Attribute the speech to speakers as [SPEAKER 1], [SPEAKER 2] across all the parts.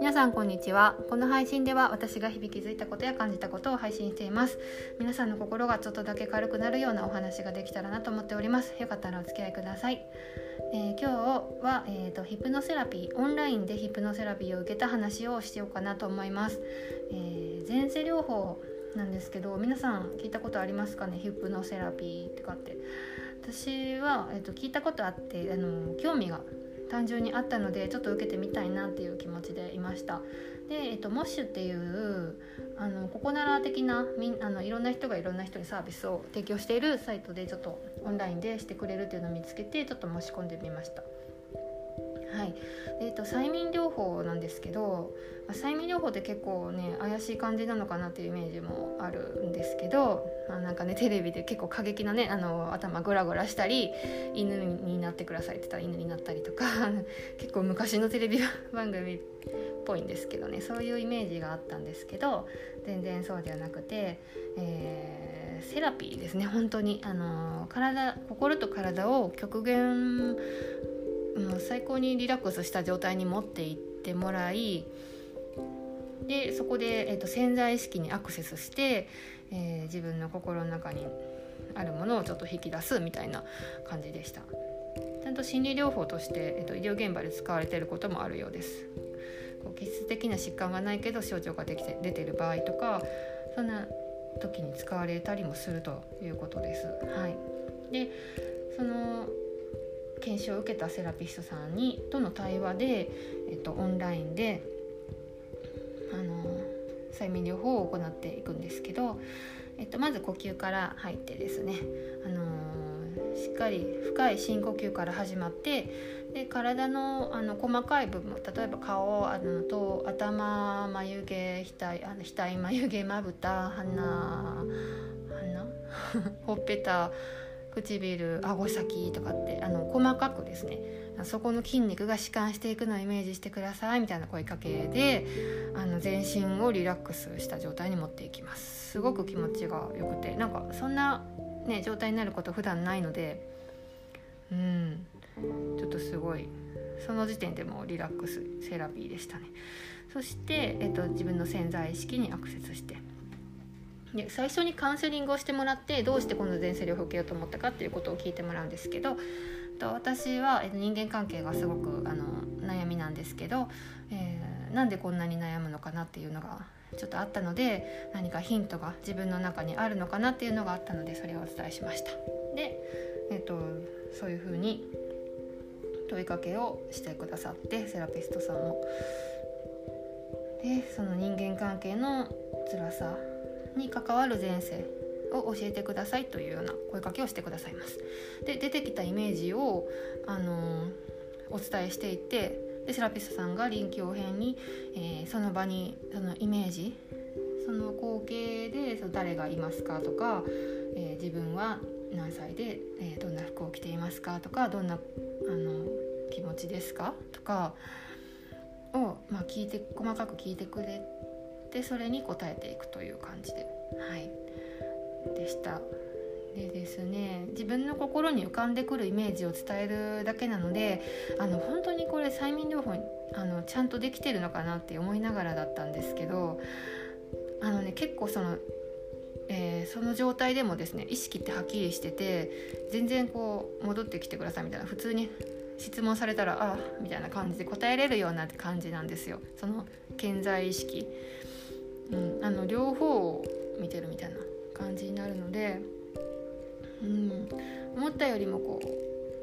[SPEAKER 1] 皆さんこんにちは。この配信では私が響きづいたことや感じたことを配信しています。皆さんの心がちょっとだけ軽くなるようなお話ができたらなと思っております。よかったらお付き合いください、えー、今日は、えーと、ヒプノセラピーオンラインでヒプノセラピーを受けた話をしようかなと思います、えー、前世療法なんですけど皆さん聞いたことありますかね？ヒプノセラピーってかって。私は、えーと聞いたことあってあの興味が単純にあったのでちょっと受けてみたいなっていう気持ちでいました。で、えっと、モッシュっていうあのここなら的なみあのいろんな人がいろんな人にサービスを提供しているサイトでちょっとオンラインでしてくれるっていうのを見つけてちょっと申し込んでみました。はい。えーと、催眠療法なんですけど催眠療法って結構ね怪しい感じなのかなっていうイメージもあるんですけど、まあ、なんかねテレビで結構過激なねあの頭グラグラしたり犬になってくださいって言ったら犬になったりとか 結構昔のテレビ番組っぽいんですけどねそういうイメージがあったんですけど全然そうではなくて、えー、セラピーですね本当に。あの体心と体を極限もう最高にリラックスした状態に持っていってもらいでそこで、えーと、潜在意識にアクセスして、えー、自分の心の中にあるものをちょっと引き出すみたいな感じでした。ちゃんと心理療法として、えーと、医療現場で使われていることもあるようです。こう気質的な疾患がないけど症状ができて出てる場合とかそんな時に使われたりもするということです。はい、でその研修を受けたセラピストさんにとの対話で、えっと、オンラインであの催眠療法を行っていくんですけど、えっと、まず呼吸から入ってですね、あのしっかり深い深呼吸から始まってで体のあの細かい部分例えば顔あのと頭眉毛額あの額眉毛まぶた鼻鼻？ほっぺた唇顎先とかってあの細かくですね。そこの筋肉が弛緩していくのをイメージしてくださいみたいな声かけであの全身をリラックスした状態に持っていきます。すごく気持ちがよくて。なんかそんな、ね、状態になること普段ないのでうん。ちょっとすごい。その時点でもリラックスセラピーでしたね。そして、えっと、自分の潜在意識にアクセスして。で最初にカウンセリングをしてもらってどうしてこの前世療法を受けようと思ったかっていうことを聞いてもらうんですけどと私は人間関係がすごくあの悩みなんですけど、えー、なんでこんなに悩むのかなっていうのがちょっとあったので何かヒントが自分の中にあるのかなっていうのがあったのでそれをお伝えしました。で、えーと、そういうふうに問いかけをしてくださってセラピストさんも。でその人間関係の辛さに関わる前世を教えてくださいというような声かけをしてくださいます。で出てきたイメージを、あのー、お伝えしていてでセラピストさんが臨機応変に、えー、その場にそのイメージその光景でその誰がいますかとか、えー、自分は何歳で、えどんな服を着ていますかとかどんなあの気持ちですかとかを、まあ、聞いて細かく聞いてくれでそれに応えていくという感じではいでした。でですね自分の心に浮かんでくるイメージを伝えるだけなのであの本当にこれ催眠療法あのちゃんとできてるのかなって思いながらだったんですけどあのね結構そのえー、その状態でもですね意識ってはっきりしてて全然こう戻ってきてくださいみたいな普通に質問されたらああみたいな感じで答えれるような感じなんですよ。その健在意識。うん、あの両方を見てるみたいな。感じになるので、うん、思ったよりもこ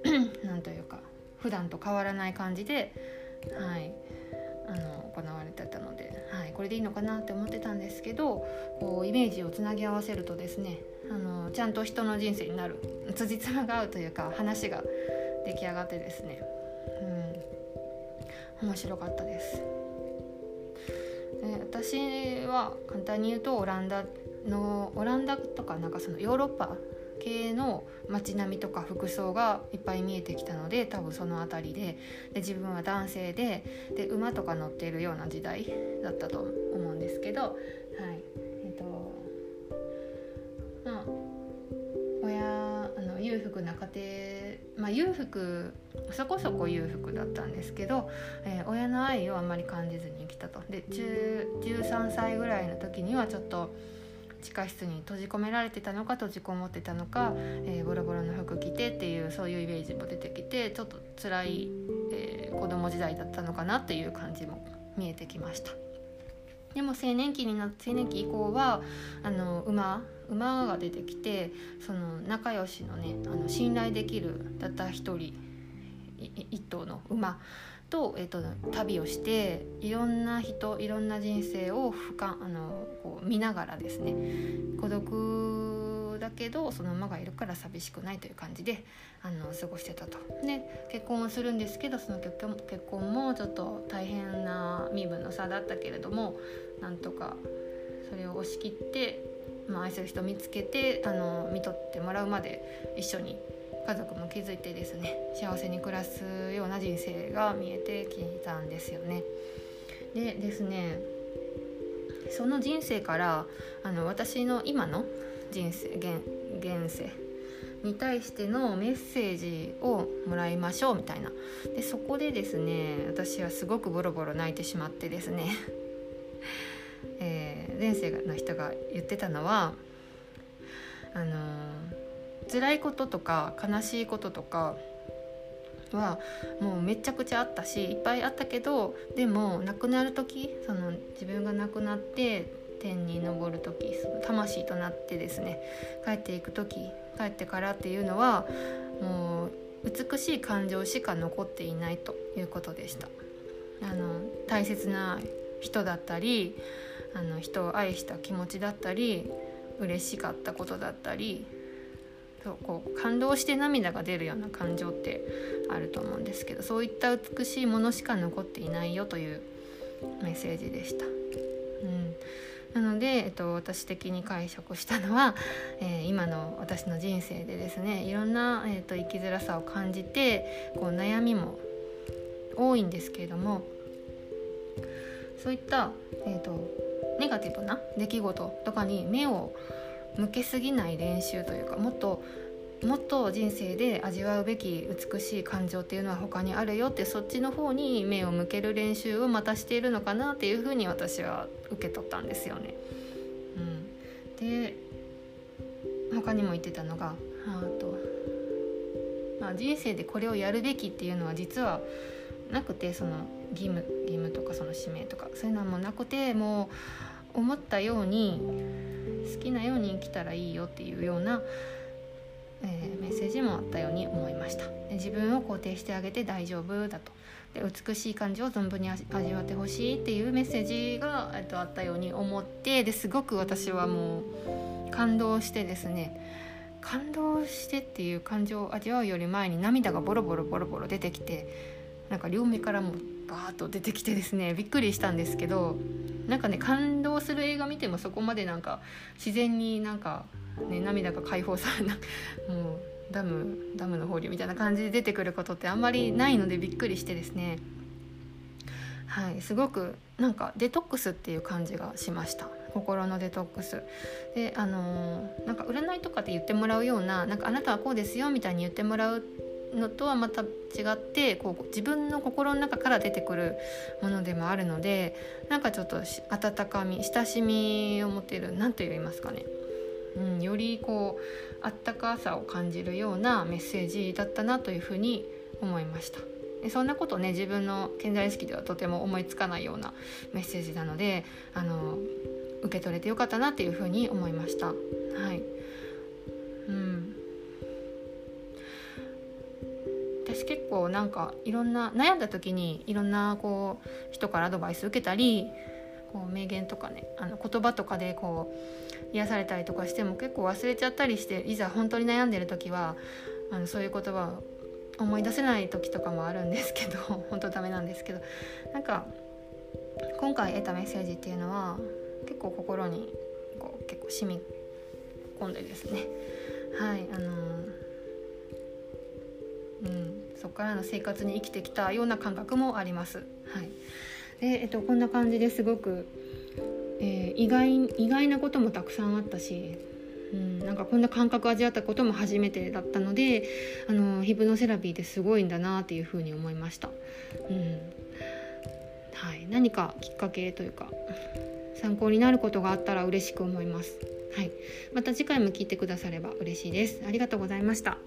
[SPEAKER 1] う なんというか普段と変わらない感じで、はい、あの行われてたので、はい、これでいいのかなって思ってたんですけどこうイメージをつなぎ合わせるとですねあのちゃんと人の人生になる辻褄が合うというか話が出来上がってですね、うん、面白かったです。私は簡単に言うとオランダのオランダとかなんかそのヨーロッパ系の街並みとか服装がいっぱい見えてきたので多分その辺りでで自分は男性でで馬とか乗っているような時代だったと思うんですけどはい。えっ、とまあ親あの裕福な家庭まあ裕福そこそこ裕福だったんですけど、えー、親の愛をあんまり感じずに生きたと。で13歳ぐらいの時にはちょっと地下室に閉じ込められてたのか閉じこもってたのか、えー、ボロボロの服着てっていうそういうイメージも出てきてちょっと辛い、えー、子供時代だったのかなっていう感じも見えてきました。でも青年期にな青年期以降はあの馬馬が出てきてその仲良しのねあの信頼できるたった一人一頭の馬と,、えーと、旅をしていろんな人いろんな人生を俯瞰あのこう見ながらですね孤独だけどその馬がいるから寂しくないという感じであの過ごしてたと。で結婚をするんですけどその結婚結婚もちょっと大変な身分の差だったけれどもなんとかそれを押し切って、まあ、愛する人を見つけてあの見とってもらうまで一緒に家族も築いてですね幸せに暮らすような人生が見えてきたんですよね。でですねその人生からあの私の今の人生現現世に対してのメッセージをもらいましょうみたいなでそこでですね私はすごくボロボロ泣いてしまってですね、えー、前世の人が言ってたのはあのー辛いこととか悲しいこととかはもうめちゃくちゃあったしいっぱいあったけどでも亡くなる時その自分が亡くなって天に昇る時その魂となってですね帰っていく時帰ってからっていうのはもう美しい感情しか残っていないということでした。あの大切な人だったりあの人を愛した気持ちだったり嬉しかったことだったりそうこう感動して涙が出るような感情ってあると思うんですけどそういった美しいものしか残っていないよというメッセージでした。うんなので、えっと、私的に解釈したのは、えー、今の私の人生でですねいろんな、えーと、生きづらさを感じてこう悩みも多いんですけれどもそういった、えーとネガティブな出来事とかに目を向けすぎない練習というかもっともっと人生で味わうべき美しい感情っていうのは他にあるよってそっちの方に目を向ける練習をまたしているのかなっていうふうに私は受け取ったんですよね。うん、で他にも言ってたのがあと、まあ、人生でこれをやるべきっていうのは実はなくてその義務義務とかその使命とかそういうのはもうなくてもう思ったように好きなように生きたらいいよっていうような、えー、メッセージもあったように思いました。自分を肯定してあげて大丈夫だと。で美しい感じを存分に味わってほしいっていうメッセージが、えっと、あったように思ってですごく私はもう感動してですね。感動してっていう感情を味わうより前に涙がボロボロボロボロ出てきてなんか両目からもバーッと出てきてですねびっくりしたんですけどなんかね感動する映画見てもそこまでなんか自然になんか、ね、涙が解放されなもうダムダムの放流みたいな感じで出てくることってあんまりないのでびっくりしてですね。はいすごくなんかデトックスっていう感じがしました。心のデトックス。であのー、なんか占いとかって言ってもらうようななんかあなたはこうですよみたいに言ってもらうのとはまた違ってこう自分の心の中から出てくるものでもあるのでなんかちょっと温かみ親しみを持てる何と言いますかね、うん、よりこうあったかさを感じるようなメッセージだったなというふうに思いました。でそんなことね自分の健在意識ではとても思いつかないようなメッセージなのであの受け取れてよかったなっていうふうに思いました。はい私結構なんかいろんな悩んだ時にいろんなこう人からアドバイス受けたりこう名言とかねあの言葉とかでこう癒されたりとかしても結構忘れちゃったりしていざ本当に悩んでる時はあのそういう言葉を思い出せない時とかもあるんですけど 本当ダメなんですけどなんか今回得たメッセージっていうのは結構心にこう結構染み込んでですね。はいあのうん。そこからの生活に生きてきたような感覚もあります。はいでえっと、こんな感じですごく、えー、意外意外なこともたくさんあったし、うん、なんかこんな感覚を味わったことも初めてだったのであのヒプノセラピーってすごいんだなっていうふうに思いました。うんはい、何かきっかけというか参考になることがあったら嬉しく思います。はい、また次回も聞いてくだされば嬉しいです。ありがとうございました。